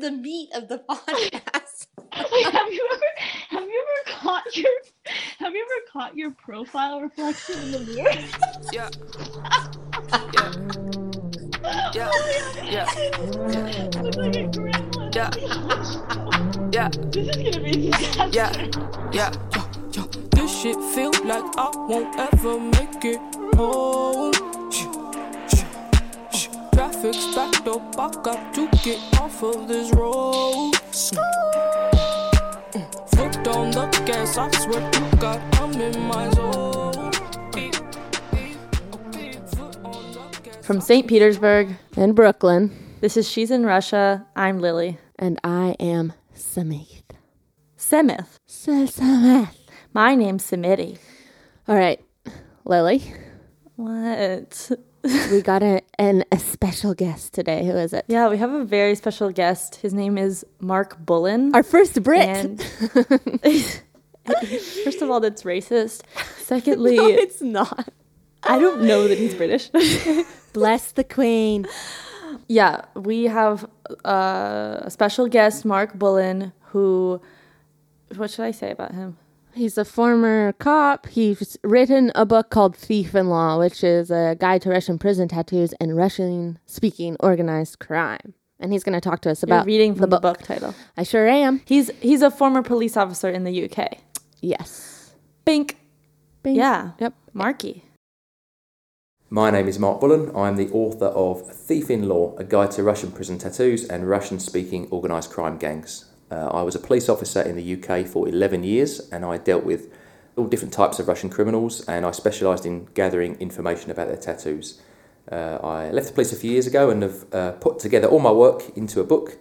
the meat of the podcast. Like, have you ever have you ever caught your have you ever caught your profile reflection in the mirror? Yeah. Oh yeah. Yeah. Look like a gremlin. Yeah. Yeah. This is gonna be a disaster. Yeah. Yeah. Yo, yo. This shit feel like I won't ever make it home. Traffic's backed up, I got to get off of this road. Mm. Foot on the gas, I swear to God, I'm in my zone. Okay, foot on the gas. From St. Petersburg, in Brooklyn, this is She's in Russia. I'm Lily. and I am Samith. Semith. Samith. My name's Samiti. All right, Lily, What? We got a, an, a special guest today. Who is it? Yeah, we have a very special guest. His name is Mark Bullen. Our first Brit. And first of all, that's racist. Secondly, no, it's not. I don't know that he's British. Bless the Queen. yeah, we have uh, a special guest, Mark Bullen, who. What should I say about him? He's a former cop. He's written a book called Thief in Law, which is a guide to Russian prison tattoos and Russian speaking organized crime. And he's going to talk to us You're about reading from the the book. book title. I sure am. He's he's a former police officer in the UK. Yes. Bink. Bing. Yeah. Yep. Marky. My name is Mark Bullen. I'm the author of Thief in Law, a guide to Russian prison tattoos and Russian speaking organised crime gangs. Uh, I was a police officer in the UK for 11 years and I dealt with all different types of Russian criminals and I specialised in gathering information about their tattoos. Uh, I left the police a few years ago and have uh, put together all my work into a book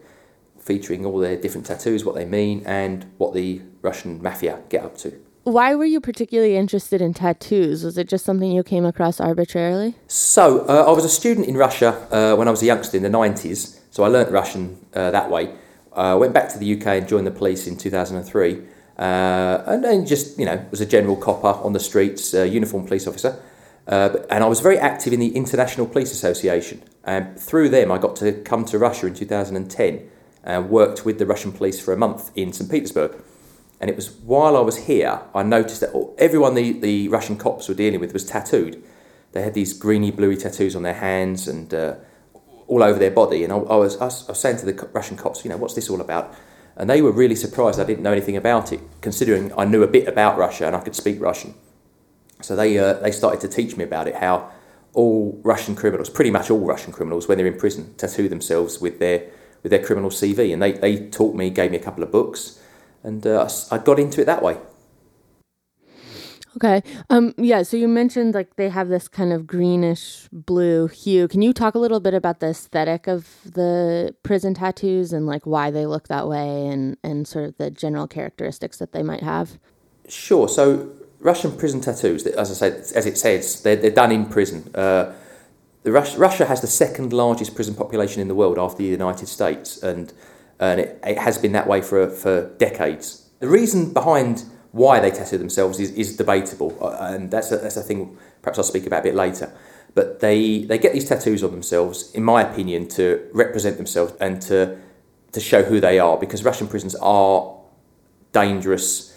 featuring all their different tattoos, what they mean, and what the Russian mafia get up to. Why were you particularly interested in tattoos? Was it just something you came across arbitrarily? So, uh, I was a student in Russia uh, when I was a youngster in the 90s, so I learnt Russian uh, that way. I went back to the UK and joined the police in 2003, uh, and then just, you know, was a general copper on the streets, uh, police officer. Uh, and I was very active in the International Police Association, and through them I got to come to Russia in 2010 and worked with the Russian police for a month in St. Petersburg. And it was while I was here, I noticed that everyone the, the Russian cops were dealing with was tattooed. They had these greeny, bluey tattoos on their hands and uh, all over their body. And I, I, was, I was saying to the Russian cops, you know, what's this all about? And they were really surprised I didn't know anything about it, considering I knew a bit about Russia and I could speak Russian. So they, uh, they started to teach me about it, how all Russian criminals, pretty much all Russian criminals, when they're in prison, tattoo themselves with their, with their criminal CV. And they, they taught me, gave me a couple of books, and uh, I got into it that way. Okay. Um yeah, so you mentioned like they have this kind of greenish blue hue. Can you talk a little bit about the aesthetic of the prison tattoos and like why they look that way and and sort of the general characteristics that they might have? Sure. So Russian prison tattoos, as I said, as it says, they're, they're done in prison. Uh, the Rus- Russia has the second largest prison population in the world after the United States, and and it, it has been that way for for decades. The reason behind why they tattoo themselves is, is debatable, uh, and that's a, that's a thing perhaps I'll speak about a bit later. But they, they get these tattoos on themselves, in my opinion, to represent themselves and to to show who they are, because Russian prisons are dangerous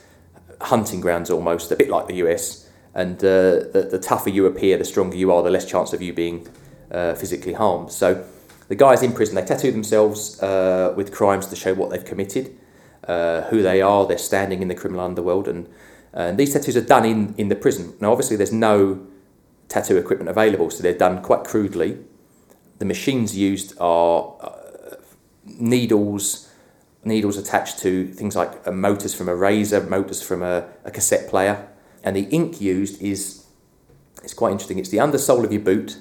hunting grounds almost, a bit like the US. And uh, the, the tougher you appear, the stronger you are, the less chance of you being uh, physically harmed. So the guys in prison, they tattoo themselves uh, with crimes to show what they've committed, uh, who they are, their standing in the criminal underworld. And, and these tattoos are done in, in the prison. Now, obviously, there's no tattoo equipment available, so they're done quite crudely. The machines used are uh, needles, needles attached to things like uh, motors from a razor, motors from a, a cassette player, and the ink used is it's quite interesting. It's the undersole of your boot,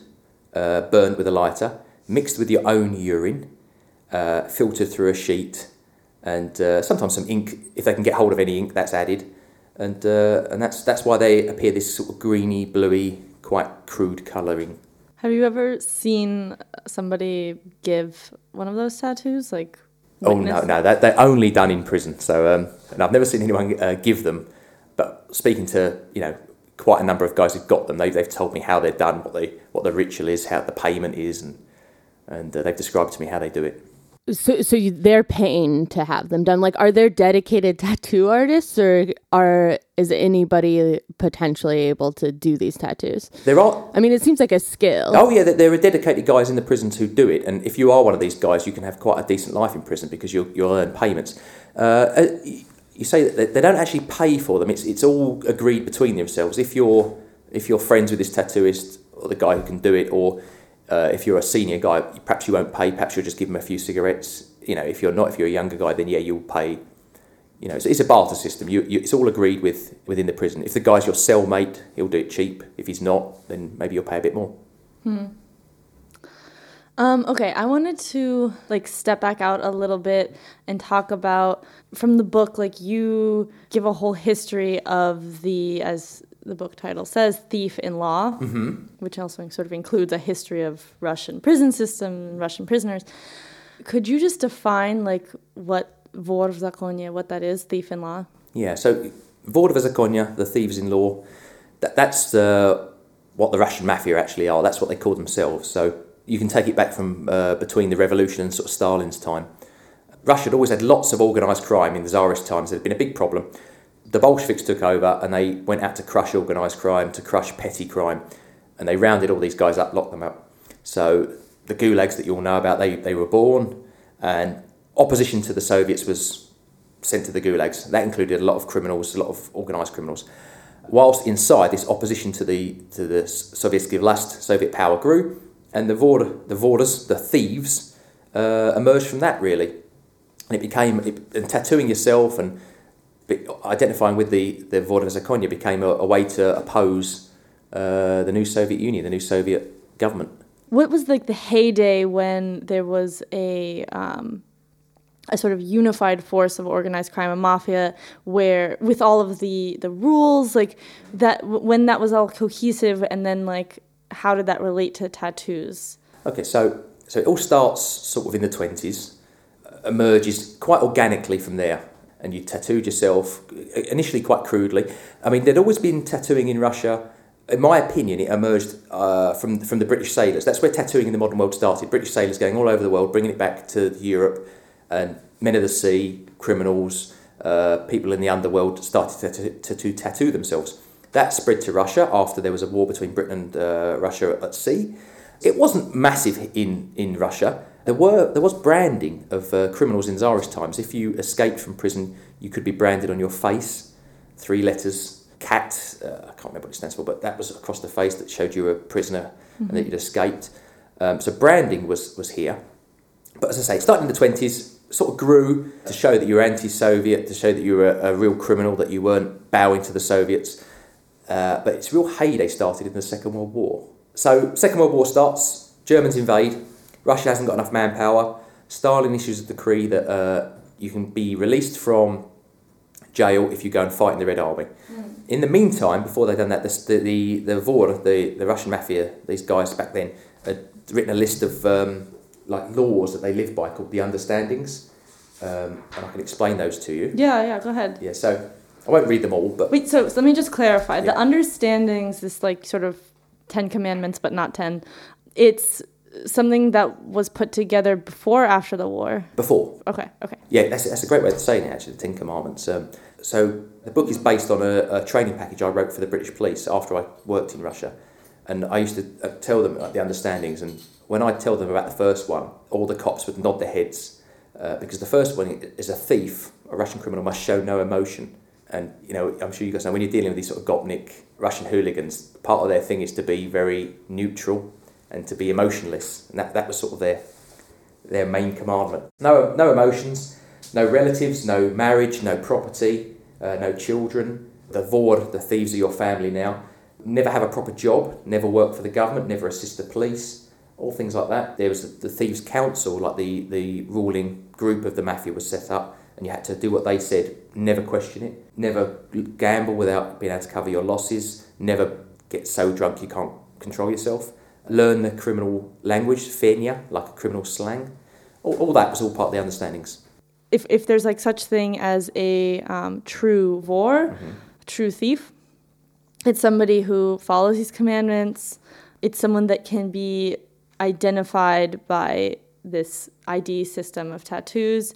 uh, burnt with a lighter, mixed with your own urine, uh, filtered through a sheet, and uh, sometimes some ink. If they can get hold of any ink, that's added, and uh, and that's that's why they appear this sort of greeny, bluey, quite crude colouring. Have you ever seen somebody give one of those tattoos? Like, Oh no, no, that they're only done in prison. So, um, and I've never seen anyone uh, give them. But speaking to you know quite a number of guys who've got them, they've, they've told me how they're done, what they what the ritual is, how the payment is, and and uh, they've described to me how they do it. So, so you, they're paying to have them done. Like, are there dedicated tattoo artists, or are is anybody potentially able to do these tattoos? There are I mean, it seems like a skill. Oh yeah, there- are dedicated guys in the prisons who do it, and if you are one of these guys, you can have quite a decent life in prison because you'll you'll earn payments. Uh, uh, you say that they- they don't actually pay for them; it's it's all agreed between themselves. If you're if you're friends with this tattooist or the guy who can do it, or uh, if you're a senior guy, perhaps you won't pay. Perhaps you'll just give him a few cigarettes. You know, if you're not, if you're a younger guy, then yeah, you'll pay. You know, it's, it's a barter system. You, you, it's all agreed with within the prison. If the guy's your cellmate, he'll do it cheap. If he's not, then maybe you'll pay a bit more. Um, okay, I wanted to like step back out a little bit and talk about from the book. Like you give a whole history of the, as the book title says, thief in law, which also sort of includes a history of Russian prison system, Russian prisoners. Could you just define like what vor в законе, what that is, thief in law? Yeah, so Vorda Zakonia, the thieves in law, that, that's uh, what the Russian mafia actually are. That's what they call themselves. So you can take it back from uh, between the revolution and sort of Stalin's time. Russia had always had lots of organised crime in the Tsarist times. It had been a big problem. The Bolsheviks took over and they went out to crush organised crime, to crush petty crime, and they rounded all these guys up, locked them up. So the gulags that you all know about, they, they were born, and opposition to the Soviets was sent to the gulags. That included a lot of criminals, a lot of organised criminals. Whilst inside, this opposition to the to the Sovietsky vlast, Soviet power grew, and the Vorda, the Vordas, the thieves, uh, emerged from that really, and it became it, and tattooing yourself and identifying with the the Vorda Zakonia became a, a way to oppose uh, the new Soviet Union, the new Soviet government. What was like the heyday when there was a um, a sort of unified force of organized crime and mafia, where with all of the the rules, like that when that was all cohesive, and then like how did that relate to tattoos? Okay, so so it all starts sort of in the twenties, emerges quite organically from there, and you tattooed yourself initially quite crudely. I mean, there'd always been tattooing in Russia. In my opinion, it emerged uh, from from the British sailors. That's where tattooing in the modern world started. British sailors going all over the world, bringing it back to Europe, and men of the sea, criminals, uh, people in the underworld started to, to tattoo themselves. That spread to Russia after there was a war between Britain and uh, Russia at sea. It wasn't massive in, in Russia. There were there was branding of uh, criminals in Tsarist times. If you escaped from prison, you could be branded on your face, three letters, cat. Uh, I can't remember what it stands for, but that was across the face that showed you were a prisoner and that you'd escaped. Um, so branding was was here. But as I say, starting in the twenties, sort of grew to show that you were anti-Soviet, to show that you were a, a real criminal, that you weren't bowing to the Soviets. Uh, but its real heyday started in the Second World War. So, Second World War starts, Germans invade, Russia hasn't got enough manpower. Stalin issues a decree that uh, you can be released from jail if you go and fight in the Red Army. In the meantime, before they'd done that, the, the, the VOR, the, the Russian mafia, these guys back then, had written a list of um, like laws that they live by called the understandings. Um, and I can explain those to you. Yeah, yeah. Go ahead. Yeah, so I won't read them all, but Wait, so, so let me just clarify. Yeah. The understandings, this like sort of Ten Commandments, but not ten. It's something that was put together before or after the war. before. Okay, okay. Yeah, that's, that's a great way of saying it, actually, the Ten Commandments. Um, so the book is based on a, a training package I wrote for the British police after I worked in Russia. And I used to uh, tell them like, the understandings. And when I'd tell them about the first one, all the cops would nod their heads. Uh, because the first one is a thief, a Russian criminal, must show no emotion. And, you know, I'm sure you guys know when you're dealing with these sort of Gopnik Russian hooligans, part of their thing is to be very neutral and to be emotionless. And that, that was sort of their, their main commandment. No, no emotions, no relatives, no marriage, no property, uh, no children. The vor, the thieves are your family now. Never have a proper job, never work for the government, never assist the police, all things like that. There was the, the Thieves' Council, like the, the ruling group of the mafia was set up, and you had to do what they said, never question it, never gamble without being able to cover your losses, never get so drunk you can't control yourself, learn the criminal language, fenia, like a criminal slang. All, all that was all part of the understandings. If if there's like such thing as a um, true vor, true thief, it's somebody who follows these commandments. It's someone that can be identified by this ID system of tattoos.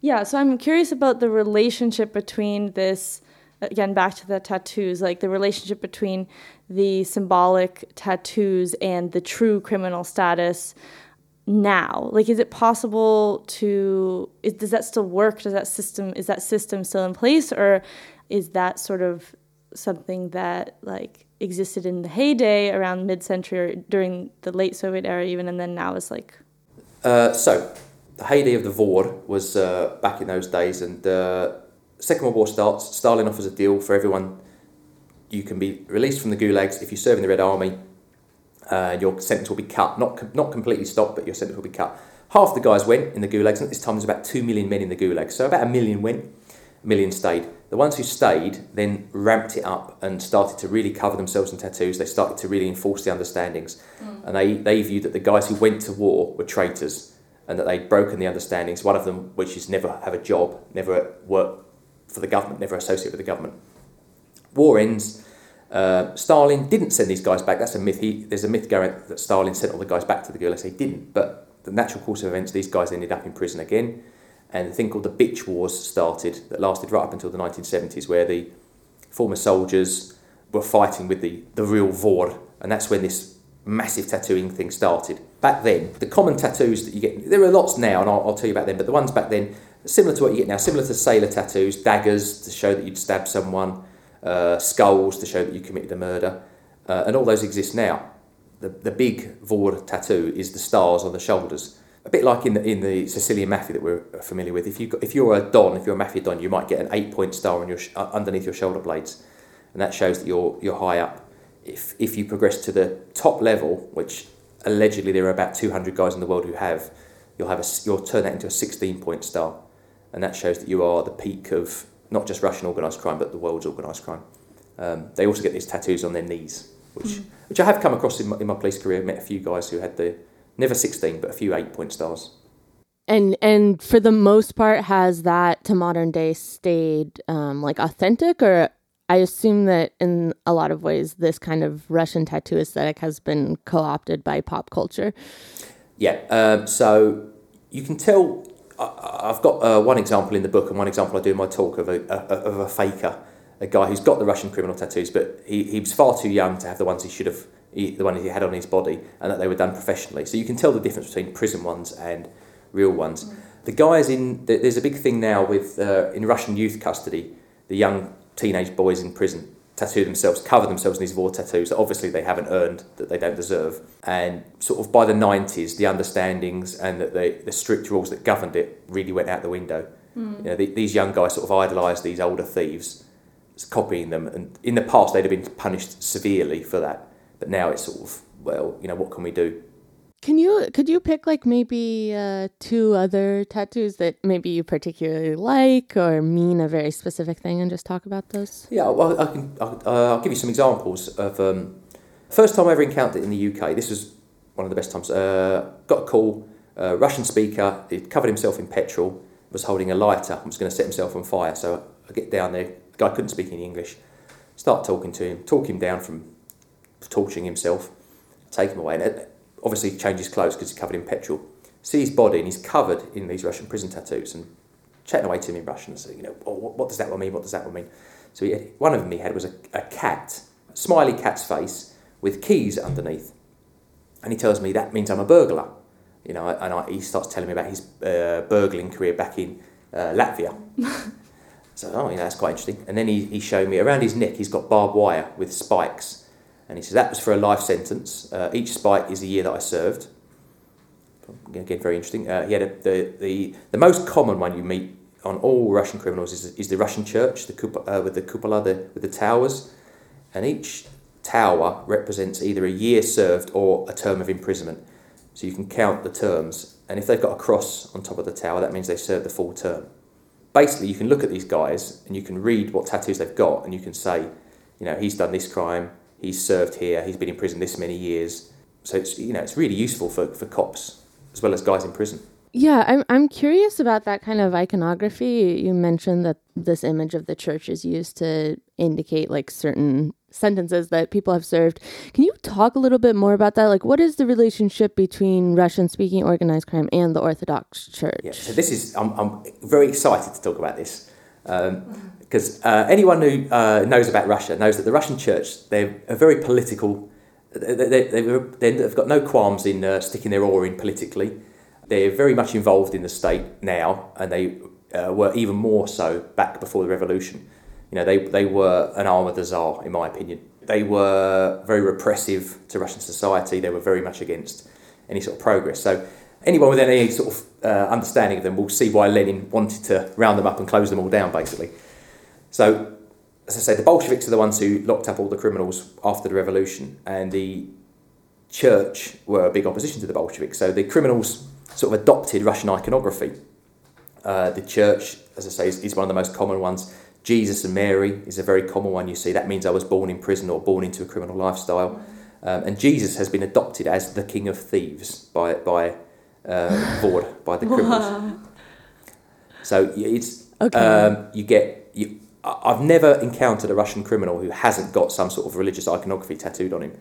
Yeah, so I'm curious about the relationship between this again back to the tattoos, like the relationship between the symbolic tattoos and the true criminal status now. Like is it possible to is, does that still work? Does that system is that system still in place? Or is that sort of something that like existed in the heyday around mid-century or during the late soviet era even and then now is like Uh, so, the heyday of the VOR was uh, back in those days, and uh, Second World War starts. Stalin offers a deal for everyone. You can be released from the gulags if you serve in the Red Army. Uh, your sentence will be cut, not com- not completely stopped, but your sentence will be cut. Half the guys went in the gulags, and at this time there's about two million men in the gulags, so about a million went, a million stayed. The ones who stayed then ramped it up and started to really cover themselves in tattoos. They started to really enforce the understandings, and they, they viewed that the guys who went to war were traitors and that they'd broken the understandings. One of them, which is never have a job, never work for the government, never associate with the government. War ends. Uh, Stalin didn't send these guys back. That's a myth. He, there's a myth going that Stalin sent all the guys back to the gulags. He didn't. But the natural course of events, these guys ended up in prison again. And a thing called the Bitch Wars started that lasted right up until the 1970s, where the former soldiers were fighting with the, the real Vor. And that's when this massive tattooing thing started. Back then, the common tattoos that you get, there are lots now, and I'll, I'll tell you about them, but the ones back then, similar to what you get now, similar to sailor tattoos, daggers to show that you'd stab someone, uh, skulls to show that you committed a murder, uh, and all those exist now. The, the big Vor tattoo is the stars on the shoulders. A bit like in the, in the Sicilian mafia that we're familiar with. If, you got, if you're a don, if you're a mafia don, you might get an eight point star on your uh, underneath your shoulder blades, and that shows that you're, you're high up. If, if you progress to the top level, which allegedly there are about 200 guys in the world who have, you'll, have a, you'll turn that into a 16 point star, and that shows that you are the peak of not just Russian organised crime, but the world's organised crime. Um, they also get these tattoos on their knees, which which I have come across in my, in my police career. Met a few guys who had the never 16, but a few eight point stars. And and for the most part, has that to modern day stayed um, like authentic, or I assume that in a lot of ways, this kind of Russian tattoo aesthetic has been co opted by pop culture. Yeah, um, so you can tell. I, I've got uh, one example in the book and one example I do in my talk of a, a, of a faker, a guy who's got the Russian criminal tattoos, but he, he was far too young to have the ones he should have, he, the ones he had on his body, and that they were done professionally. So you can tell the difference between prison ones and real ones. The guys in there's a big thing now with uh, in Russian youth custody, the young teenage boys in prison tattoo themselves, cover themselves in these war tattoos that obviously they haven't earned, that they don't deserve. And sort of by the 90s, the understandings and the, the, the strict rules that governed it really went out the window. Hmm. You know, the, these young guys sort of idolised these older thieves, copying them. And in the past, they'd have been punished severely for that. But now it's sort of, well, you know, what can we do? Can you could you pick like maybe uh, two other tattoos that maybe you particularly like or mean a very specific thing and just talk about those? Yeah, well, I can. I'll, uh, I'll give you some examples of. Um, first time I ever encountered it in the UK. This was one of the best times. Uh, got a call. Russian speaker. He'd covered himself in petrol. Was holding a lighter. and Was going to set himself on fire. So I get down there. The guy couldn't speak any English. Start talking to him. Talk him down from torching himself. Take him away. And obviously change his clothes because he's covered in petrol. See his body and he's covered in these Russian prison tattoos and chatting away to him in Russian saying, you know, oh, what, does that one mean? What does that one mean? So he had, one of them he had was a, a cat, a smiley cat's face with keys underneath. And he tells me that means I'm a burglar. You know, and I, he starts telling me about his uh, burgling career back in uh, Latvia. so, oh, you know, that's quite interesting. And then he, he showed me around his neck, he's got barbed wire with spikes. And he says that was for a life sentence. Uh, each spike is a year that I served. Again, very interesting. Uh, he had a, the, the the most common one you meet on all Russian criminals is, is the Russian church, the cup, uh, with the cupola, the, with the towers, and each tower represents either a year served or a term of imprisonment. So you can count the terms, and if they've got a cross on top of the tower, that means they served the full term. Basically, you can look at these guys and you can read what tattoos they've got, and you can say, you know, he's done this crime, he's served here, he's been in prison this many years. So it's you know it's really useful for, for cops as well as guys in prison. Yeah, I'm I'm curious about that kind of iconography. You mentioned that this image of the church is used to indicate like certain sentences that people have served. Can you talk a little bit more about that? Like what is the relationship between Russian speaking organized crime and the Orthodox Church? Yeah, so this is, I'm, I'm very excited to talk about this. Um, Because uh, anyone who uh, knows about Russia knows that the Russian church, they're a very political, they, they, they've, they've got no qualms in uh, sticking their oar in politically. They're very much involved in the state now, and they uh, were even more so back before the revolution. You know, they, they were an arm of the Tsar, in my opinion. They were very repressive to Russian society. They were very much against any sort of progress. So anyone with any sort of uh, understanding of them will see why Lenin wanted to round them up and close them all down, basically. So, as I say, the Bolsheviks are the ones who locked up all the criminals after the revolution, and the church were a big opposition to the Bolsheviks. So the criminals sort of adopted Russian iconography. Uh, the church, as I say, is, is one of the most common ones. Jesus and Mary is a very common one you see. That means I was born in prison or born into a criminal lifestyle. Um, and Jesus has been adopted as the king of thieves by, by uh, by the criminals. So it's Okay. um, you get you. I've never encountered a Russian criminal who hasn't got some sort of religious iconography tattooed on him.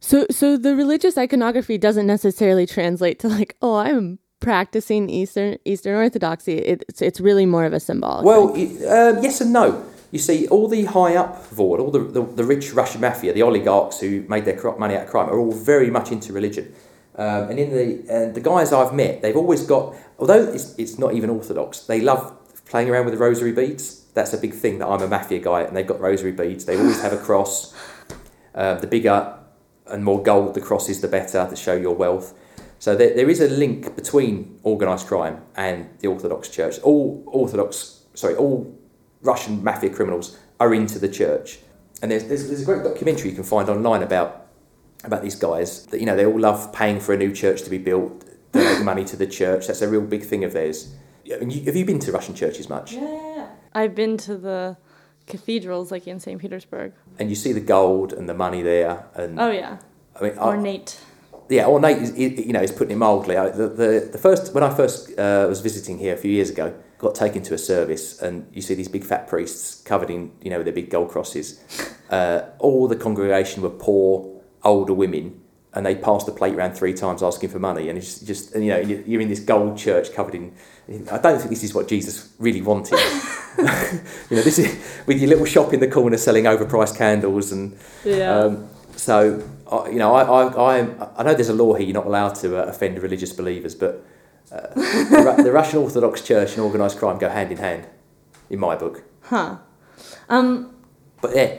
So so the religious iconography doesn't necessarily translate to like, oh, I'm practicing Eastern Eastern Orthodoxy. It's it's really more of a symbolic. Well, um, yes and no. You see, all the high up Vord, all the, the, the rich Russian mafia, the oligarchs who made their money out of crime, are all very much into religion. Um, and in the and the guys I've met, they've always got, although it's, it's not even orthodox, they love playing around with the rosary beads. That's a big thing that I'm a mafia guy, and they've got rosary beads. They always have a cross. Uh, the bigger and more gold the cross is, the better to show your wealth. So there, there is a link between organised crime and the Orthodox Church. All Orthodox, sorry, all Russian mafia criminals are into the church. And there's, there's, there's a great documentary you can find online about about these guys. That you know they all love paying for a new church to be built, donating money to the church. That's a real big thing of theirs. Yeah, have you been to Russian churches much? I've been to the cathedrals like in St. Petersburg. And you see the gold and the money there. And Oh yeah, I mean, I- ornate. yeah, ornate is, you know is putting it mildly. I, the, the the first when I first uh, was visiting here a few years ago, got taken to a service, and you see these big fat priests covered in you know with their big gold crosses. Uh, all the congregation were poor older women, and they passed the plate around three times asking for money, and it's just and, you know you- you're in this gold church covered in. I don't think this is what Jesus really wanted. you know, this is with your little shop in the corner selling overpriced candles and. Yeah. Um, so, I you know, I, I, I, I know there's a law here you're not allowed to uh, offend religious believers, but uh, the, the Russian Orthodox Church and organised crime go hand in hand, in my book. huh. Um. But yeah,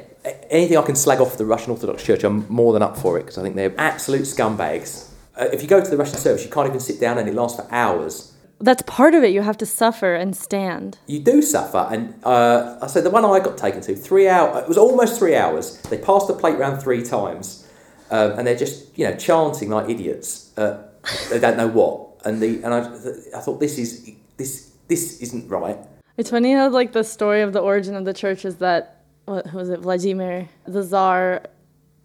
anything I can slag off the Russian Orthodox Church, I'm more than up for it because I think they're absolute scumbags. Uh, if you go to the Russian service, you can't even sit down and it lasts for hours. That's part of it. You have to suffer and stand. You do suffer, and uh, I said the one I got taken to three hours. It was almost three hours. They passed the plate round three times, um, and they're just you know chanting like idiots. Uh, they don't know what, and the and I, I thought this is this this isn't right. It's funny how like the story of the origin of the church is that what was it Vladimir the Tsar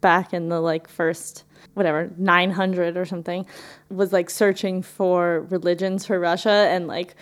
back in the like first whatever 900 or something was like searching for religions for Russia and like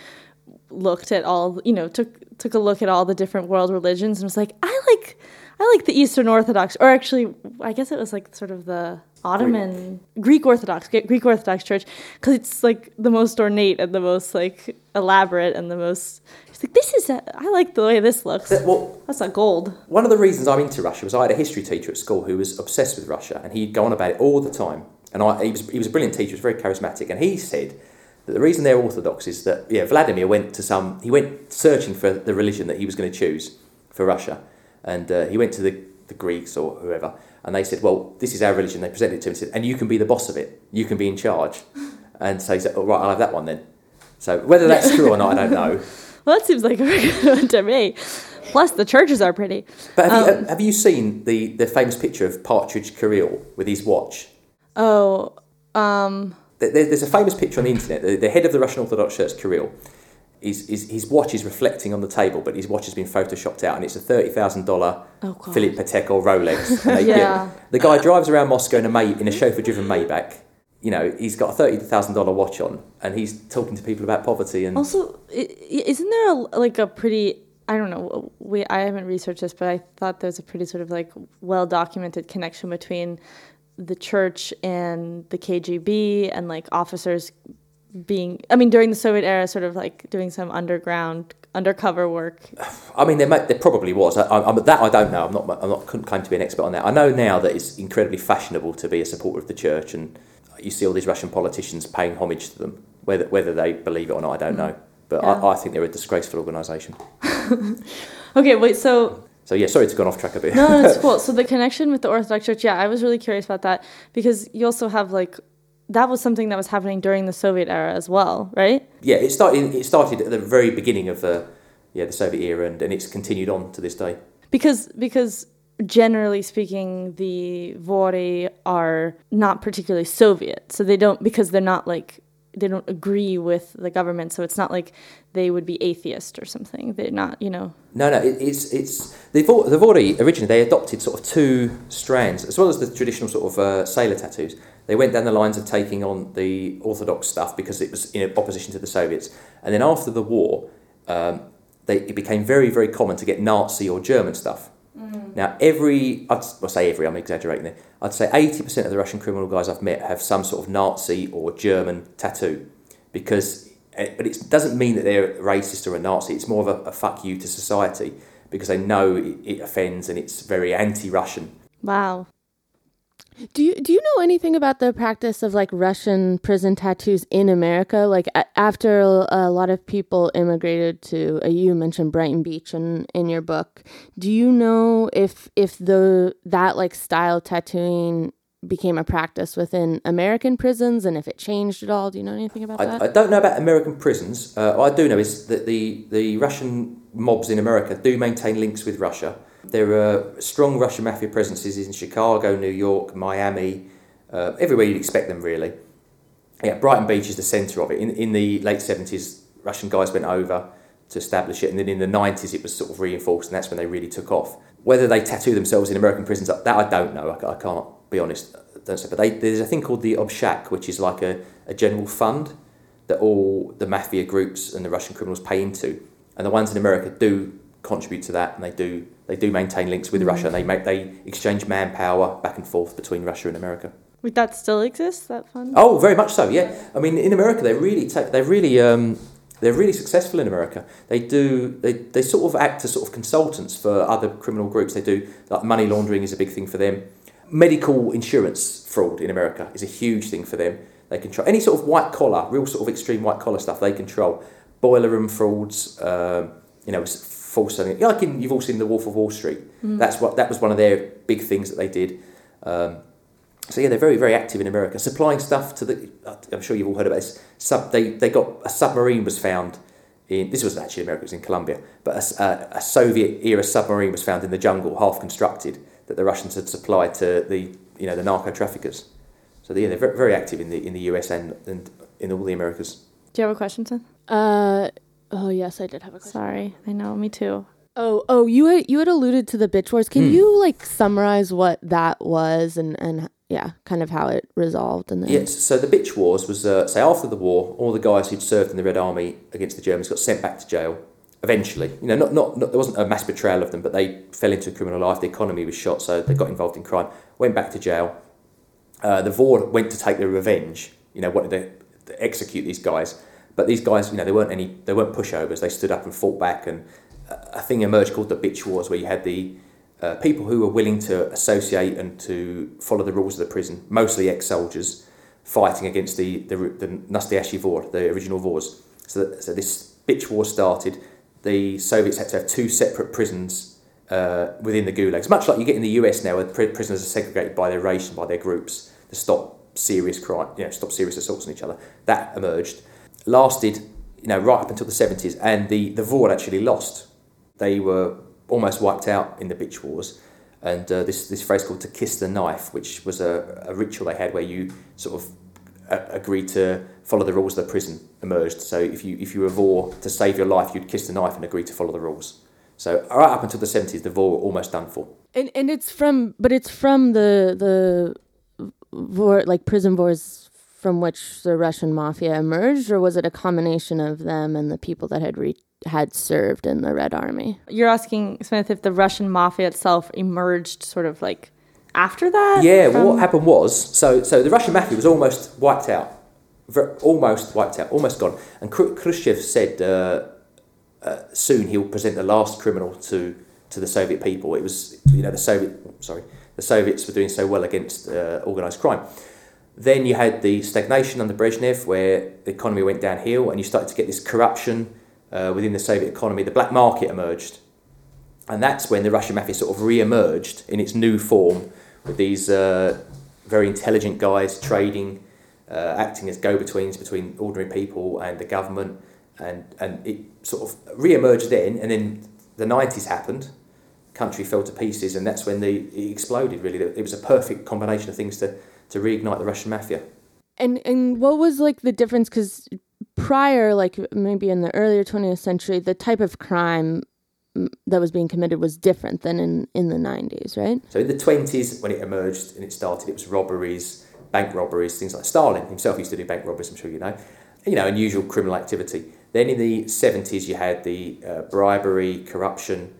looked at all you know took took a look at all the different world religions and was like I like I like the Eastern Orthodox or actually I guess it was like sort of the Ottoman Greek Orthodox Greek Orthodox Church because it's like the most ornate and the most like elaborate and the most. She's like, this is a, I like the way this looks. That- well, That's not gold. One of the reasons I'm into Russia was I had a history teacher at school who was obsessed with Russia, and he'd go on about it all the time. And I, he, was, he was a brilliant teacher, he was very charismatic, and he said that the reason they're Orthodox is that yeah, Vladimir went to some, he went searching for the religion that he was going to choose for Russia, and uh, he went to the, the Greeks or whoever, and they said, well, this is our religion. They presented it to him and said, and you can be the boss of it, you can be in charge, and so he said, oh, right, I'll have that one then. So whether that's true or not, I don't know. Well, that seems like a very good one to me. Plus, the churches are pretty. But have, Um, you, have you seen the, the famous picture of Patriarch Kirill with his watch? Oh, um, There- there- There's a famous picture on the internet. The, the head of the Russian Orthodox Church, Kirill, is, is, his watch is reflecting on the table, but his watch has been photoshopped out, and it's a $30,000 Oh, Philip Patek or Rolex. Yeah. The guy drives around Moscow in a, May, in a chauffeur driven Maybach. you know, he's got a thirty thousand dollar watch on, and he's talking to people about poverty and Also, isn't there a, like a pretty I don't know. We I haven't researched this, but I thought there's a pretty sort of like well documented connection between the church and the KGB and like officers being. I mean, during the Soviet era, sort of like doing some underground undercover work. I mean, there, may, there probably was. I, I, that I don't know. I'm not. I'm not. Couldn't claim to be an expert on that. I know now that it's incredibly fashionable to be a supporter of the church, and you see all these Russian politicians paying homage to them. Whether whether they believe it or not, I don't mm. know. But Yeah. I, I think they're a disgraceful organisation. Okay, wait. So So yeah, sorry to gone off track a bit. no, no, it's cool. So the connection with the Orthodox Church, yeah, I was really curious about that because you also have like that was something that was happening during the Soviet era as well, right? yeah, it started. It started at the very beginning of the yeah the Soviet era, and, and it's continued on to this day. Because because generally speaking, the Vori are not particularly Soviet, so they don't because they're not like they don't agree with the government, so it's not like they would be atheist or something. They're not, you know. No, no, it, it's it's the Vor- the Vori originally they adopted sort of two strands as well as the traditional sort of uh, sailor tattoos. They went down the lines of taking on the Orthodox stuff because it was in opposition to the Soviets, and then after the war, um, they, it became very very common to get Nazi or German stuff. Now every I'd well, say every I'm exaggerating there. I'd say eighty percent of the Russian criminal guys I've met have some sort of Nazi or German tattoo, because eh, but it doesn't mean that they're racist or a Nazi. It's more of a, a fuck you to society because they know it, it offends and it's very anti-Russian. Wow. Do you do you know anything about the practice of like Russian prison tattoos in America? Like a- after a lot of people immigrated to, uh, you mentioned Brighton Beach in in your book. Do you know if if the that like style tattooing became a practice within American prisons and if it changed at all? Do you know anything about that? I, I don't know about American prisons. Uh, what I do know is that the, the Russian mobs in America do maintain links with Russia. There are strong Russian mafia presences in Chicago, New York, Miami, uh, everywhere you'd expect them, really. Yeah, Brighton Beach is the centre of it. In, in the late 70s, Russian guys went over to establish it, and then in the 90s, it was sort of reinforced, and that's when they really took off. Whether they tattoo themselves in American prisons, that I don't know. I, I can't be honest. Don't say, but they, there's a thing called the Obshak, which is like a, a general fund that all the mafia groups and the Russian criminals pay into, and the ones in America do contribute to that, and they do they do maintain links with Russia. And they make they exchange manpower back and forth between Russia and America. Would that still exist? that fund? Oh, very much so. Yeah, I mean, in America, they really take, they're really um, they're really successful in America. They do they, they sort of act as sort of consultants for other criminal groups. They do like money laundering is a big thing for them. Medical insurance fraud in America is a huge thing for them. They control any sort of white collar, real sort of extreme white collar stuff. They control boiler room frauds. Um, you know, false selling. Like in, you've all seen The Wolf of Wall Street. That's what that was one of their big things that they did. Um, so yeah, they're very very active in America, supplying stuff to the. I'm sure you've all heard about this. Sub, they they got a submarine was found in. This wasn't actually America; it was in Colombia. But a Soviet era submarine was found in the jungle, half constructed, that the Russians had supplied to the you know the narco traffickers. So yeah, they're very, very active in the in the US and, and in all the Americas. Do you have a question, son? uh oh yes, I did have a question. Sorry, I know, me too. Oh, oh, you had you had alluded to the bitch wars. Can Hmm. you like summarize what that was and and yeah, kind of how it resolved and then Yes, so the bitch wars was, uh, say, after the war, all the guys who'd served in the Red Army against the Germans got sent back to jail. Eventually, you know, not, not, not there wasn't a mass betrayal of them, but they fell into a criminal life. The economy was shot, so they got involved in crime. Went back to jail. Uh, the Vor went to take their revenge. You know, wanted to, to execute these guys, but these guys, you know, they weren't any, they weren't pushovers. They stood up and fought back, and a, thing emerged called the bitch wars, where you had the uh, people who were willing to associate and to follow the rules of the prison, mostly ex-soldiers, fighting against the the, the Nastayashi Vor, the original Vors. So, that, so this bitch war started. The Soviets had to have two separate prisons uh, within the gulags, much like you get in the US now, where pri- prisoners are segregated by their race and by their groups to stop serious crime, you know, stop serious assaults on each other. That emerged, lasted, you know, right up until the seventies, and the the Vor actually lost. They were almost wiped out in the bitch wars. And uh, this, this phrase called to kiss the knife, which was a, a ritual they had where you sort of uh, agreed to follow the rules of the prison emerged. So if you, if you were Vor to save your life, you'd kiss the knife and agree to follow the rules. So right up until the 70s, the Vor were almost done for. and and it's from but it's from the the like prison wars from which the Russian mafia emerged, or was it a combination of them and the people that had re- had served in the Red Army? You're asking Smith if the Russian mafia itself emerged sort of like after that. Yeah, well, what happened was so so the Russian mafia was almost wiped out, almost wiped out, almost gone. And Khrushchev said uh, uh, soon he'll present the last criminal to to the Soviet people. It was you know the Soviet sorry the Soviets were doing so well against uh, organised crime. Then you had the stagnation under Brezhnev, where the economy went downhill, and you started to get this corruption uh, within the Soviet economy. The black market emerged, and that's when the Russian mafia sort of re-emerged in its new form with these uh, very intelligent guys trading, uh, acting as go-betweens between ordinary people and the government, and and it sort of re-emerged then, and then the nineties happened, country fell to pieces, and that's when the it exploded. Really, it was a perfect combination of things to to reignite the Russian mafia. And and what was like the difference? Because prior, like maybe in the earlier 20th century, the type of crime mm, that was being committed was different than in, in the 90s, right? So in the twenties, when it emerged and it started, it was robberies, bank robberies, things like Stalin himself used to do bank robberies. I'm sure you know, you know, unusual criminal activity. Then in the seventies, you had the uh, bribery, corruption,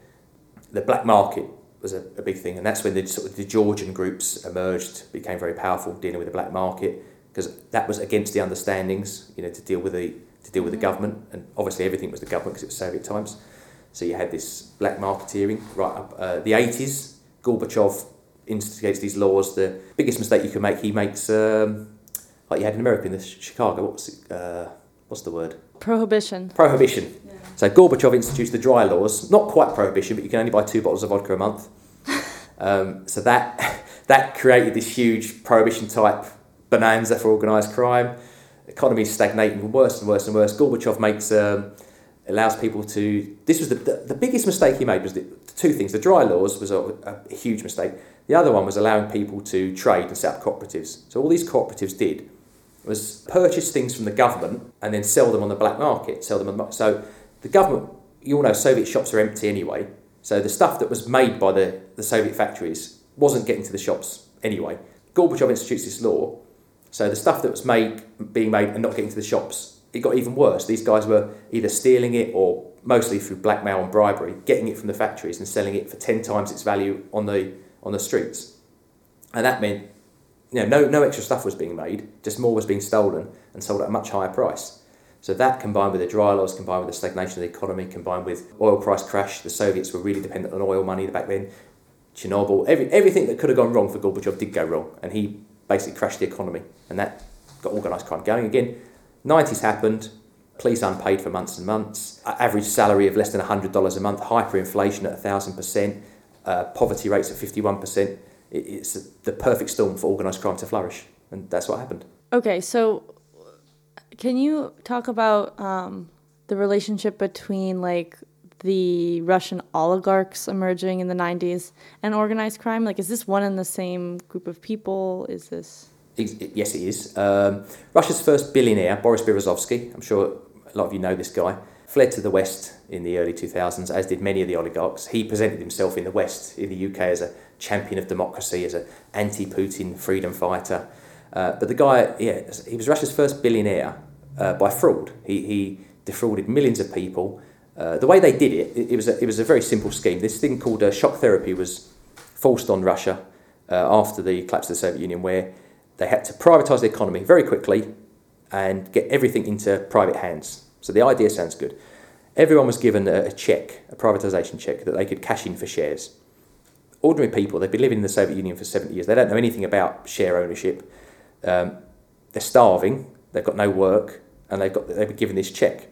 the black market was a, a big thing, and that's when the sort of the Georgian groups emerged, became very powerful dealing with the black market because that was against the understandings, you know, to deal with the to deal with the government, and obviously everything was the government because it was Soviet times. So you had this black marketeering right up uh, the eighties. Gorbachev instigates these laws. The biggest mistake you can make, he makes, um, like you had in America in the Chicago. What's it, uh, what's the word? prohibition. Prohibition. So Gorbachev introduced the dry laws, not quite prohibition, but you can only buy two bottles of vodka a month. Um, so that that created this huge prohibition type bonanza for organised crime. Economy is stagnating worse and worse and worse. Gorbachev makes um, allows people to. This was the, the, the biggest mistake he made was the, two things. The dry laws was a, a huge mistake. The other one was allowing people to trade and set up cooperatives. So all these cooperatives did was purchase things from the government and then sell them on the black market. Sell them on the so the government. You all know Soviet shops are empty anyway. So the stuff that was made by the, the Soviet factories wasn't getting to the shops anyway. Gorbachev introduced this law, so the stuff that was made being made and not getting to the shops, it got even worse. These guys were either stealing it or mostly through blackmail and bribery, getting it from the factories and selling it for ten times its value on the on the streets. And that meant you know, no, no extra stuff was being made, just more was being stolen and sold at a much higher price. So that combined with the dry laws, combined with the stagnation of the economy, combined with oil price crash, the Soviets were really dependent on oil money back then. Chernobyl, every, everything that could have gone wrong for Gorbachev did go wrong, and he basically crashed the economy, and that got organised crime going again. 90s happened, police unpaid for months and months, average salary of less than $100 a month, hyperinflation at 1,000%, uh, poverty rates at 51%. It, it's the perfect storm for organised crime to flourish, and that's what happened. Okay, so can you talk about um, the relationship between like the Russian oligarchs emerging in the 90s and organized crime? Like, is this one and the same group of people? Is this. Yes, it is. Um, Russia's first billionaire, Boris Berezovsky, I'm sure a lot of you know this guy, fled to the West in the early 2000s, as did many of the oligarchs. He presented himself in the West, in the UK, as a champion of democracy, as an anti Putin freedom fighter. Uh, but the guy, yeah, he was Russia's first billionaire uh, by fraud. He, he defrauded millions of people. Uh, the way they did it, it, it, was a, it was a very simple scheme. This thing called uh, shock therapy was forced on Russia uh, after the collapse of the Soviet Union, where they had to privatise the economy very quickly and get everything into private hands. So the idea sounds good. Everyone was given a, a check, a privatisation check, that they could cash in for shares. Ordinary people, they've been living in the Soviet Union for 70 years, they don't know anything about share ownership. Um, they're starving, they've got no work, and they've, got, they've been given this check.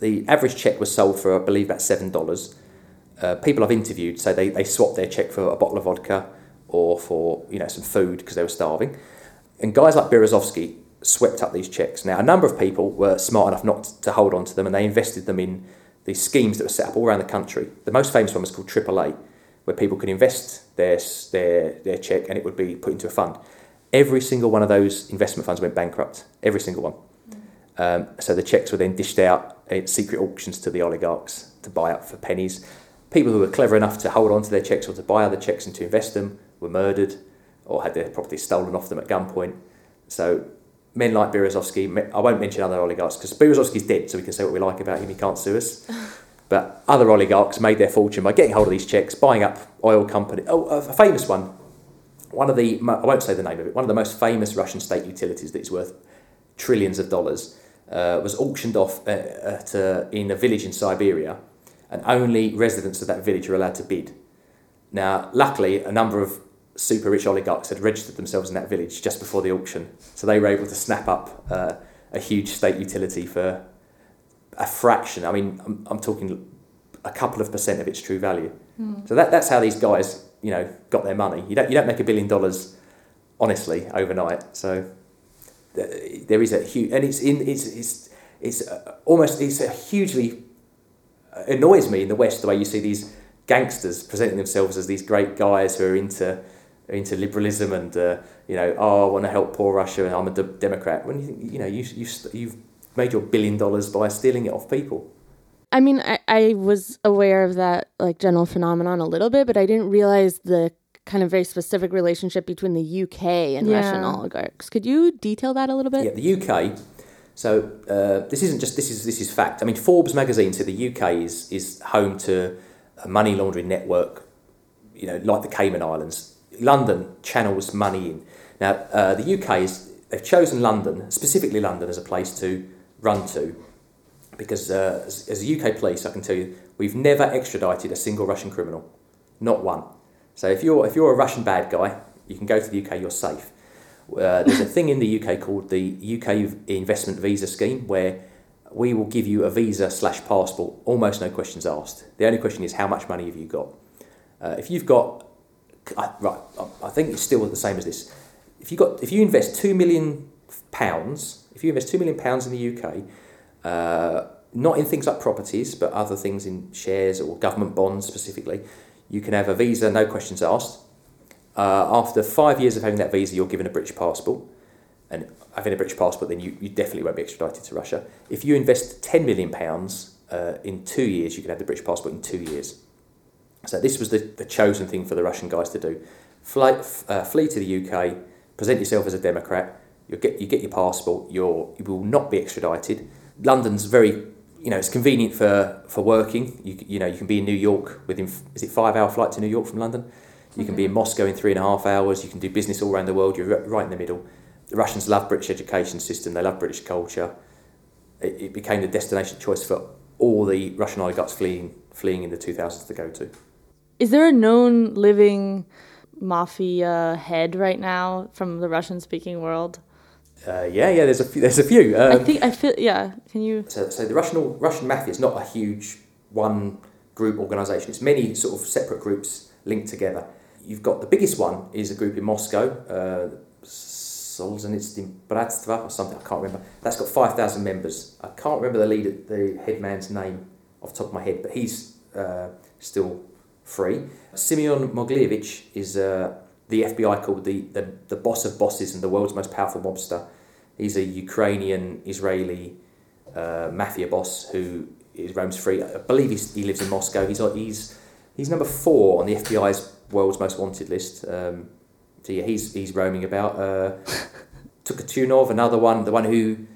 The average check was sold for, I believe, about $7. Uh, people I've interviewed say they, they swapped their check for a bottle of vodka or for you know some food because they were starving. And guys like Berezovsky swept up these checks. Now, a number of people were smart enough not to hold on to them and they invested them in these schemes that were set up all around the country. The most famous one was called AAA, where people could invest their, their, their check and it would be put into a fund. Every single one of those investment funds went bankrupt, every single one. Um, so the checks were then dished out at secret auctions to the oligarchs to buy up for pennies. People who were clever enough to hold on to their checks or to buy other checks and to invest them were murdered or had their property stolen off them at gunpoint. So men like Berezovsky, I won't mention other oligarchs because Berezovsky's dead, so we can say what we like about him. He can't sue us. But other oligarchs made their fortune by getting hold of these checks, buying up oil company. Oh, a a famous one. One of the I won't say the name of it. One of the most famous Russian state utilities that is worth trillions of dollars uh, was auctioned off uh, at, uh, in a village in Siberia, and only residents of that village are allowed to bid. Now, luckily, a number of super rich oligarchs had registered themselves in that village just before the auction, so they were able to snap up uh, a huge state utility for a fraction. I mean, I'm, I'm talking a couple of percent of its true value. So that, that's how these guys, you know, got their money. You don't you don't make a billion dollars, honestly, overnight. So there is a huge, and it's in it's it's it's uh, almost it's a hugely uh, annoys me in the West the way you see these gangsters presenting themselves as these great guys who are into into liberalism and uh, you know oh I want to help poor Russia and I'm a de- Democrat when you think, you know you you you've made your billion dollars by stealing it off people. I mean, I, I was aware of that like general phenomenon a little bit, but I didn't realize the kind of very specific relationship between the UK and Yeah. Russian oligarchs. Could you detail that a little bit? Yeah, the UK. So uh, this isn't just this is this is fact. I mean, Forbes magazine said the UK is is home to a money laundering network, you know, like the Cayman Islands. London channels money in. Now, uh, the UK is they've chosen London specifically London as a place to run to, because uh, as, as a UK police, I can tell you we've never extradited a single Russian criminal, not one. So if you're if you're a Russian bad guy, you can go to the UK. You're safe. Uh, there's a thing in the UK called the UK Investment Visa Scheme where we will give you a visa slash passport, almost no questions asked. The only question is how much money have you got? Uh, if you've got, I, right, I- think it's still the same as this. If you got, if you invest two million pounds, if you invest two million pounds in the UK, uh, not in things like properties, but other things in shares or government bonds specifically, you can have a visa, no questions asked. Uh, after five years of having that visa, you're given a British passport. And having a British passport, then you, you definitely won't be extradited to Russia. If you invest £10 million uh, in two years, you can have the British passport in two years. So this was the, the chosen thing for the Russian guys to do. Fly, uh, flee to the UK, present yourself as a Democrat, you get, you get your passport, you're, you will not be extradited. London's very, you know, it's convenient for, for working. You, you know, you can be in New York within, is it five hour flight to New York from London? You can be in mm-hmm. Moscow in three and a half hours. You can do business all around the world. You're right in the middle. The Russians love British education system. They love British culture. It, it became the destination choice for all the Russian oligarchs fleeing fleeing in the 2000s to go to. Is there a known living mafia head right now from the Russian speaking world? Uh, yeah, yeah. There's a few, there's a few. Um, I think I feel yeah. Can you? So, so the Russian Russian mafia is not a huge one group organisation. It's many sort of separate groups linked together. You've got the biggest one is a group in Moscow, uh, Solntsevskaya Bratva or something. I can't remember. That's got five thousand members. I can't remember the leader, the head man's name off the top of my head, but he's uh, still free. Semion Mogilevich is uh, the FBI called the, the the boss of bosses and the world's most powerful mobster. He's a Ukrainian Israeli uh, mafia boss who is, roams free. I believe he lives in Moscow. He's he's he's number four on the FBI's world's most wanted list. Um, so yeah, he's he's roaming about. Uh, Tokhtakhounov, another one, the one who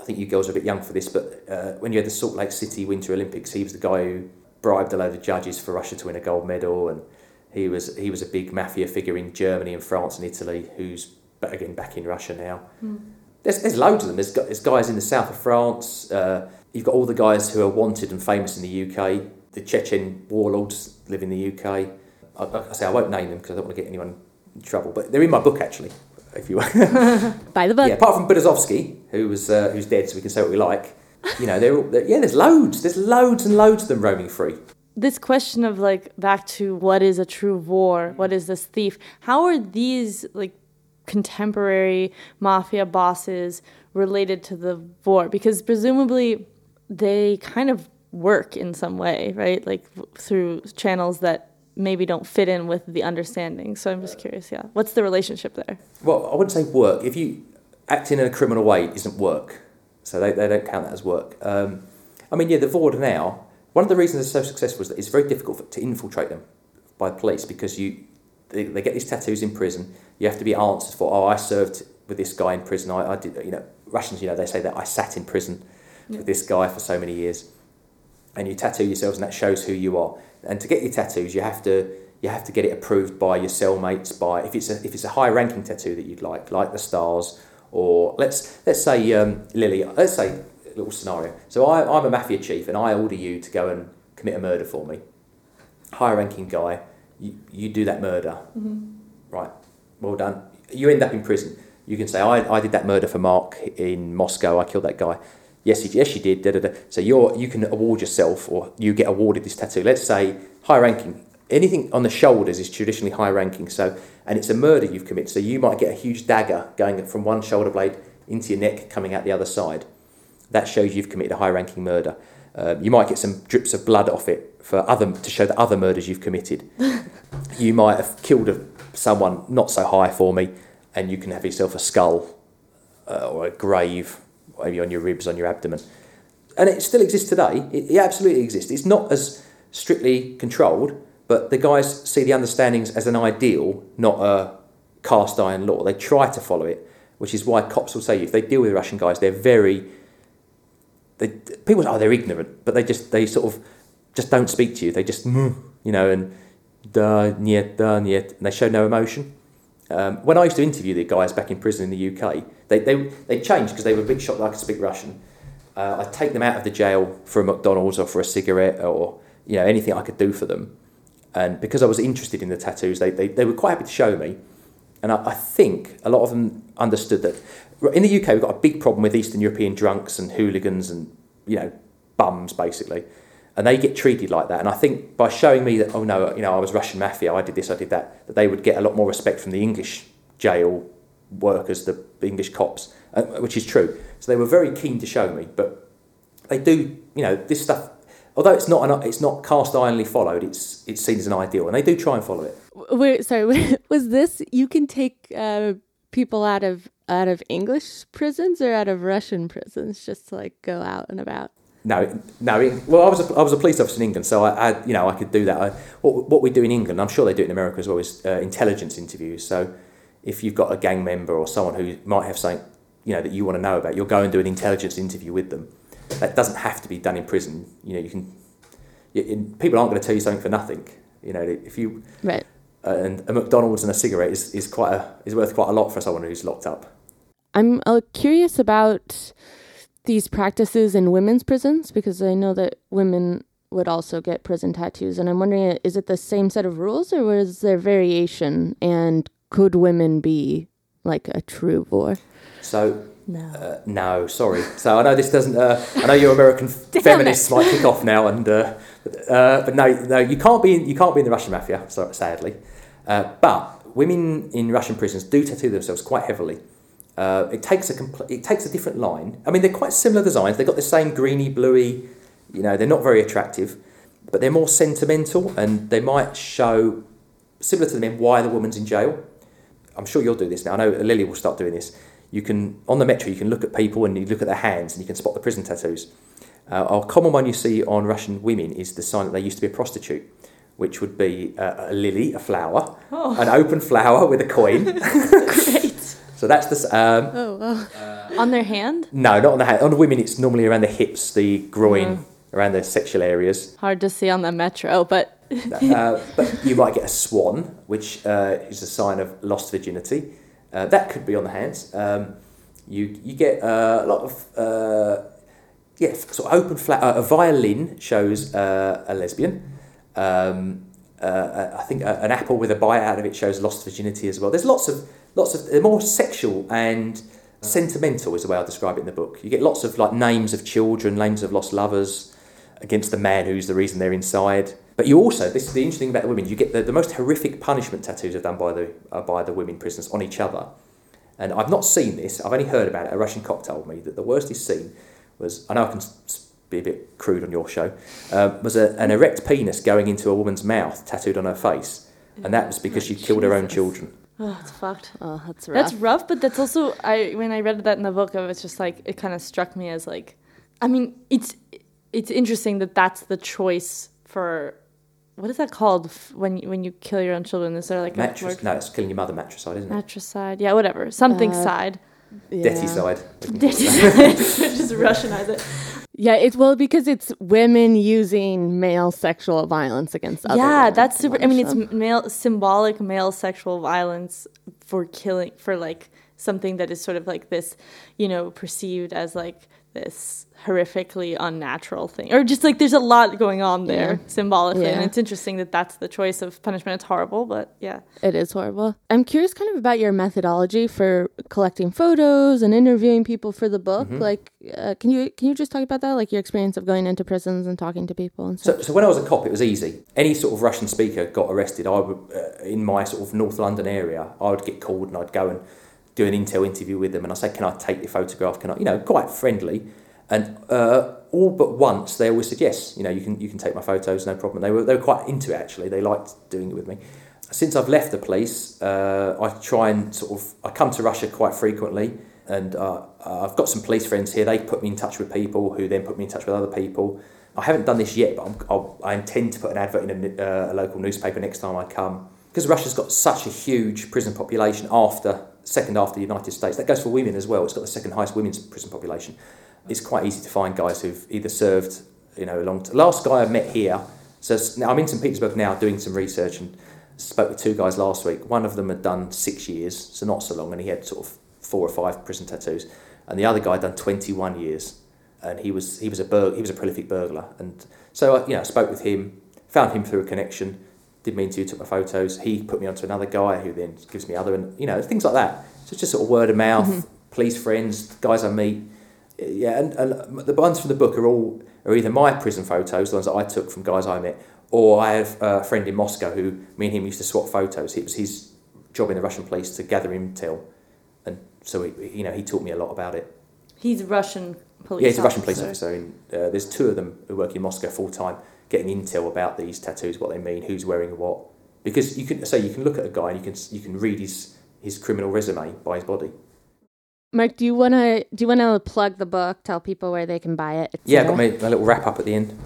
I think you girls are a bit young for this, but uh, when you had the Salt Lake City Winter Olympics, he was the guy who bribed a load of judges for Russia to win a gold medal, and he was he was a big mafia figure in Germany and France and Italy, who's again back in Russia now. There's, there's loads of them. There's, there's guys in the south of France. Uh, you've got all the guys who are wanted and famous in the UK. The Chechen warlords live in the UK. I, I say I won't name them because I don't want to get anyone in trouble, but they're in my book actually. If you By the book. yeah, apart from Berezovsky, who was uh, who's dead, so we can say what we like. You know, they're, all, they're yeah. There's loads. There's loads and loads of them roaming free. This question of like back to what is a true war? What is this thief? How are these like contemporary mafia bosses related to the war? Because presumably they kind of work in some way, right? Like through channels that maybe don't fit in with the understanding. So I'm just curious, yeah. What's the relationship there? Well, I wouldn't say work. If you acting in a criminal way isn't work, so they, they don't count that as work. Um, I mean, yeah, the Vord now. One of the reasons they're so successful is that it's very difficult for, to infiltrate them by police because you they, they get these tattoos in prison. You have to be answered for. Oh, I served with this guy in prison. I, I did, you know, Russians, you know, they say that I sat in prison with this guy for so many years. And you tattoo yourselves, and that shows who you are. And to get your tattoos, you have to you have to get it approved by your cellmates. By if it's a if it's a high ranking tattoo that you'd like, like the stars, or let's let's say um, Lily. Let's say little scenario. So I, I'm a mafia chief, and I order you to go and commit a murder for me. High ranking guy, you, you do that murder, mm-hmm. right? Well done. You end up in prison. You can say, I, I did that murder for Mark in Moscow. I killed that guy. Yes, he, yes, you did. Da, da, da. So you're you can award yourself, or you get awarded this tattoo. Let's say high ranking. Anything on the shoulders is traditionally high ranking. So and it's a murder you've committed. So you might get a huge dagger going from one shoulder blade into your neck, coming out the other side. That shows you've committed a high ranking murder. Uh, you might get some drips of blood off it for other to show the other murders you've committed. you might have killed a, someone not so high for me, and you can have yourself a skull uh, or a grave, maybe on your ribs, on your abdomen. And it still exists today. It, it absolutely exists. It's not as strictly controlled, but the guys see the understandings as an ideal, not a cast iron law. They try to follow it, which is why cops will say if they deal with Russian guys, they're very. They, people oh, they're ignorant, but they just they sort of just don't speak to you. They just "Mm," you know and da niet da niet, and they show no emotion. Um, when I used to interview the guys back in prison in the UK, they they they changed because they were a bit shocked that I could speak Russian. Uh, I'd take them out of the jail for a McDonald's or for a cigarette or you know anything I could do for them. And because I was interested in the tattoos, they, they, they were quite happy to show me. And I, I think a lot of them understood that in the UK we've got a big problem with Eastern European drunks and hooligans and you know bums basically, and they get treated like that. And I think by showing me that oh no, you know I was Russian mafia, I did this, I did that, that they would get a lot more respect from the English jail workers, the English cops, uh, which is true. So they were very keen to show me, but they do you know this stuff. Although it's not an, it's not cast ironly followed, it's it's seen as an ideal, and they do try and follow it. Wait, sorry. Was this you can take uh, people out of out of English prisons or out of Russian prisons just to like go out and about? No, no. Well, I was a, I was a police officer in England, so I, I you know I could do that. I, what what we do in England, I'm sure they do it in America as well, is uh, intelligence interviews. So if you've got a gang member or someone who might have something you know that you want to know about, you'll go and do an intelligence interview with them. That doesn't have to be done in prison. You know, you can. You, in, people aren't going to tell you something for nothing. You know, if you Right. Uh, and a McDonald's and a cigarette is, is quite a is worth quite a lot for someone who's locked up. I'm uh, curious about these practices in women's prisons because I know that women would also get prison tattoos, and I'm wondering is it the same set of rules or was there variation? And could women be like a true vor? So No. Uh, no, sorry. So I know this doesn't. Uh, I know your American feminists might kick off now, and uh, uh, but no, no, you can't be. In, you can't be in the Russian mafia. So, sadly, uh, but women in Russian prisons do tattoo themselves quite heavily. Uh, it takes a compl- it takes a different line. I mean, they're quite similar designs. They've got the same greeny, bluey. You know, they're not very attractive, but they're more sentimental, and they might show similar to the men why the woman's in jail. I'm sure you'll do this now. I know Lily will start doing this. You can on the metro, you can look at people and you look at their hands, and you can spot the prison tattoos. Uh, a common one you see on Russian women is the sign that they used to be a prostitute, which would be uh, a lily, a flower, an open flower with a coin. Great. so that's the um, Oh, well. On their hand? no, not on the hand. On the women, it's normally around the hips, the groin, around the sexual areas. Hard to see on the metro, but uh, but you might get a swan, which uh, is a sign of lost virginity. Uh, that could be on the hands. Um, you you get uh, a lot of uh, yeah, sort of open flat. Uh, a violin shows uh, a lesbian. Um, uh, I think a, an apple with a bite out of it shows lost virginity as well. There's lots of lots of they're more sexual and sentimental is the way I describe it in the book. You get lots of like names of children, names of lost lovers against the man who's the reason they're inside. But you also, this is the interesting thing about the women, you get the, the most horrific punishment tattoos are done by the, uh, by the women prisoners on each other. And I've not seen this, I've only heard about it. A Russian cop told me that the worst he's seen was, I know I can be a bit crude on your show, uh, was a, an erect penis going into a woman's mouth tattooed on her face. And that was because she'd killed her own children. oh, it's fucked. oh, that's rough. That's rough, but that's also I when I read that in the book, I was just like it kind of struck me as like, I mean, it's it's interesting that that's the choice for what is that called f- when you, when you kill your own children? Is there like a Mattress? No, it's killing your mother matricide, isn't it? Matricide. Yeah, whatever. Something Uh, side. Dirty side. Dirty side. Just Russianize it. Yeah, it's well because it's women using male sexual violence against other yeah, that's super. I mean, punish it's male symbolic male sexual violence for killing for like something that is sort of like this, you know, perceived as like this horrifically unnatural thing, or just like there's a lot going on there symbolically, and it's interesting that that's the choice of punishment. It's horrible, but yeah. It is horrible. I'm curious kind of about your methodology for collecting photos and interviewing people for the book. Mm-hmm. Like, uh, can you can you just talk about that? Like your experience of going into prisons and talking to people and stuff. So, so when I was a cop, it was easy. Any sort of Russian speaker got arrested, I would, uh, in my sort of North London area, I would get called and I'd go and do an intel interview with them, and I say, "Can I take your photograph? Can I?" You know, quite friendly. And uh, all but once, they always said yes. You know, you can you can take my photos, no problem. They were they were quite into it actually. They liked doing it with me. Since I've left the police, uh, I try and sort of I come to Russia quite frequently, and uh, I've got some police friends here. They put me in touch with people who then put me in touch with other people. I haven't done this yet, but I'll, I intend to put an advert in a, uh, a local newspaper next time I come. Because Russia's got such a huge prison population after second after the United States. That goes for women as well. It's got the second highest women's prison population. It's quite easy to find guys who've either served, you know, a long. Last guy I met here. So now I'm in St Petersburg now doing some research and spoke with two guys last week. One of them had done six years, so not so long, and he had sort of four or five prison tattoos, and the other guy had done 21 years, and he was he was a bur- he was a prolific burglar, and so uh, I, you know spoke with him, found him through a connection, did me interview, took my photos. He put me onto another guy who then gives me other, and you know things like that. So it's just sort of word of mouth, police friends, guys I meet. Yeah, and, and the ones from the book are all are either my prison photos, the ones that I took from guys I met, or I have a friend in Moscow who me and him used to swap photos. It was his job in the Russian police to gather intel, and so he, you know he taught me a lot about it. He's Russian police. yeah, he's a Russian police officer. And, uh, there's two of them who work in Moscow full time, getting intel about these tattoos, what they mean, who's wearing what. Because you can say you can look at a guy and you can you can read his his criminal resume by his body. Mark, do you wanna do you wanna plug the book? Tell people where they can buy it. Yeah, I've got my, my little wrap up at the end.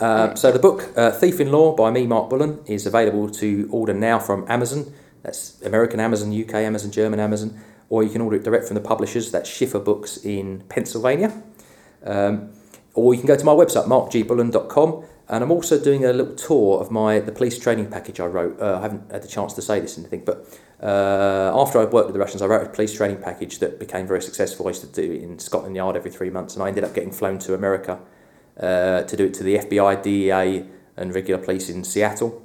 Uh, so the book uh, Thief in Law by me, Mark Bullen, is available to order now from Amazon. That's American Amazon, UK Amazon, German Amazon, or you can order it direct from the publishers. That's Schiffer Books in Pennsylvania. Um, or you can go to my website, markgbullen.com. And I'm also doing a little tour of my the police training package I wrote. Uh, I haven't had the chance to say this in anything, but uh, after I worked with the Russians, I wrote a police training package that became very successful. I used to do it in Scotland Yard every three months, and I ended up getting flown to America uh, to do it to the FBI, DEA, and regular police in Seattle.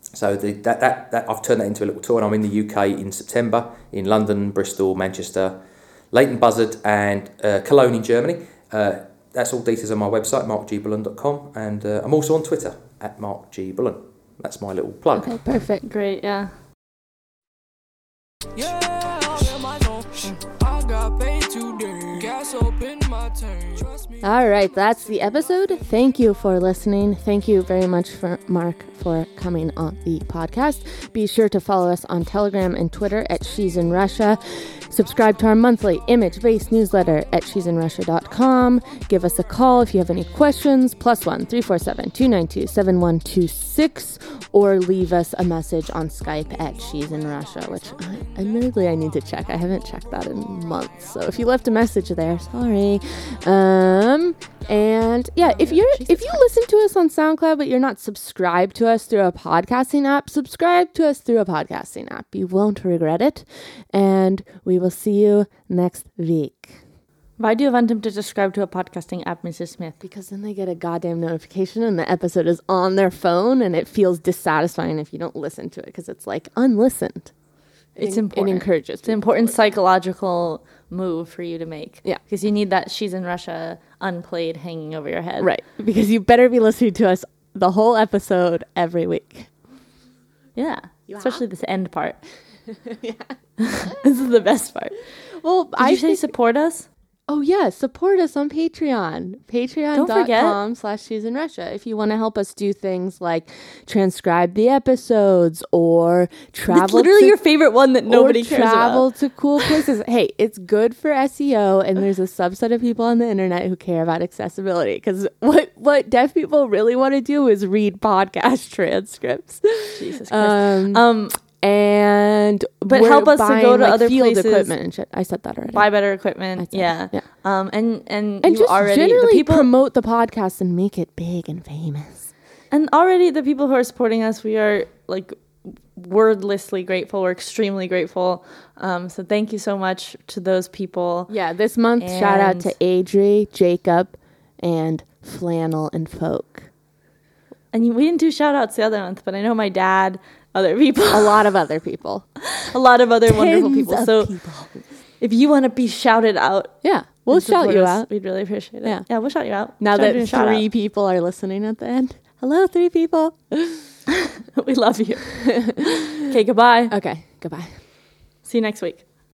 So the, that, that, that I've turned that into a little tour, and I'm in the UK in September in London, Bristol, Manchester, Leighton Buzzard, and uh, Cologne in Germany. That's all details on my website, markgbullen.com, and uh, I'm also on Twitter at markgbullen. That's my little plug. Okay, perfect. Great, yeah. Yeah, All right, that's the episode. Thank you for listening. Thank you very much for Mark for coming on the podcast. Be sure to follow us on Telegram and Twitter at She's in Russia. Subscribe to our monthly image-based newsletter at she'sinrussia.com. Give us a call if you have any questions, plus one 347-292-7126, or leave us a message on Skype at She's in Russia, which I, admittedly I need to check. I haven't checked that in months. So if you left a message there, sorry. Um, and yeah, if you're if you listen to us on SoundCloud but you're not subscribed to us through a podcasting app, subscribe to us through a podcasting app. You won't regret it. And we will see you next week. Why do you want them to subscribe to a podcasting app, Mrs. Smith? Because then they get a goddamn notification and the episode is on their phone and it feels dissatisfying if you don't listen to it because it's like unlistened. It's It- important. It encourages. It's an important psychological move for you to make. Yeah. Because you need that She's in Russia unplayed hanging over your head. Right. Because you better be listening to us the whole episode every week. Yeah. Especially this end part. Yeah. this is the best part. Well, Did I you say think- support us? Oh yeah, support us on Patreon. Patreon.com slash she's in Russia. If you want to help us do things like transcribe the episodes or travel It's literally to, your favorite one that nobody or cares travel about. to cool places. hey, it's good for SEO and there's a subset of people on the internet who care about accessibility because what what deaf people really want to do is read podcast transcripts. Jesus Christ. Um, Um, and But help us to go to like, other field places. equipment and shit. I said that already. buy better equipment. Said Yeah. Um, and and, and you just already the generally people promote the podcast and make it big and famous. and already the people who are supporting us, we are like wordlessly grateful. We're extremely grateful. Um, so thank you so much to those people. Yeah, this month shout out to And- Adri, Jacob, and Flannel and Folk. And we didn't do shout outs the other month, but I know my dad, other people, A lot of other people. a lot of other wonderful people. So people. if you want to be shouted out, Yeah, we'll shout you us, out. We'd really appreciate it. Yeah. Yeah, we'll shout you out. Now doing that shout three out. people are listening at the end. Hello, three people. we love you. okay, goodbye. Okay, goodbye. See you next week.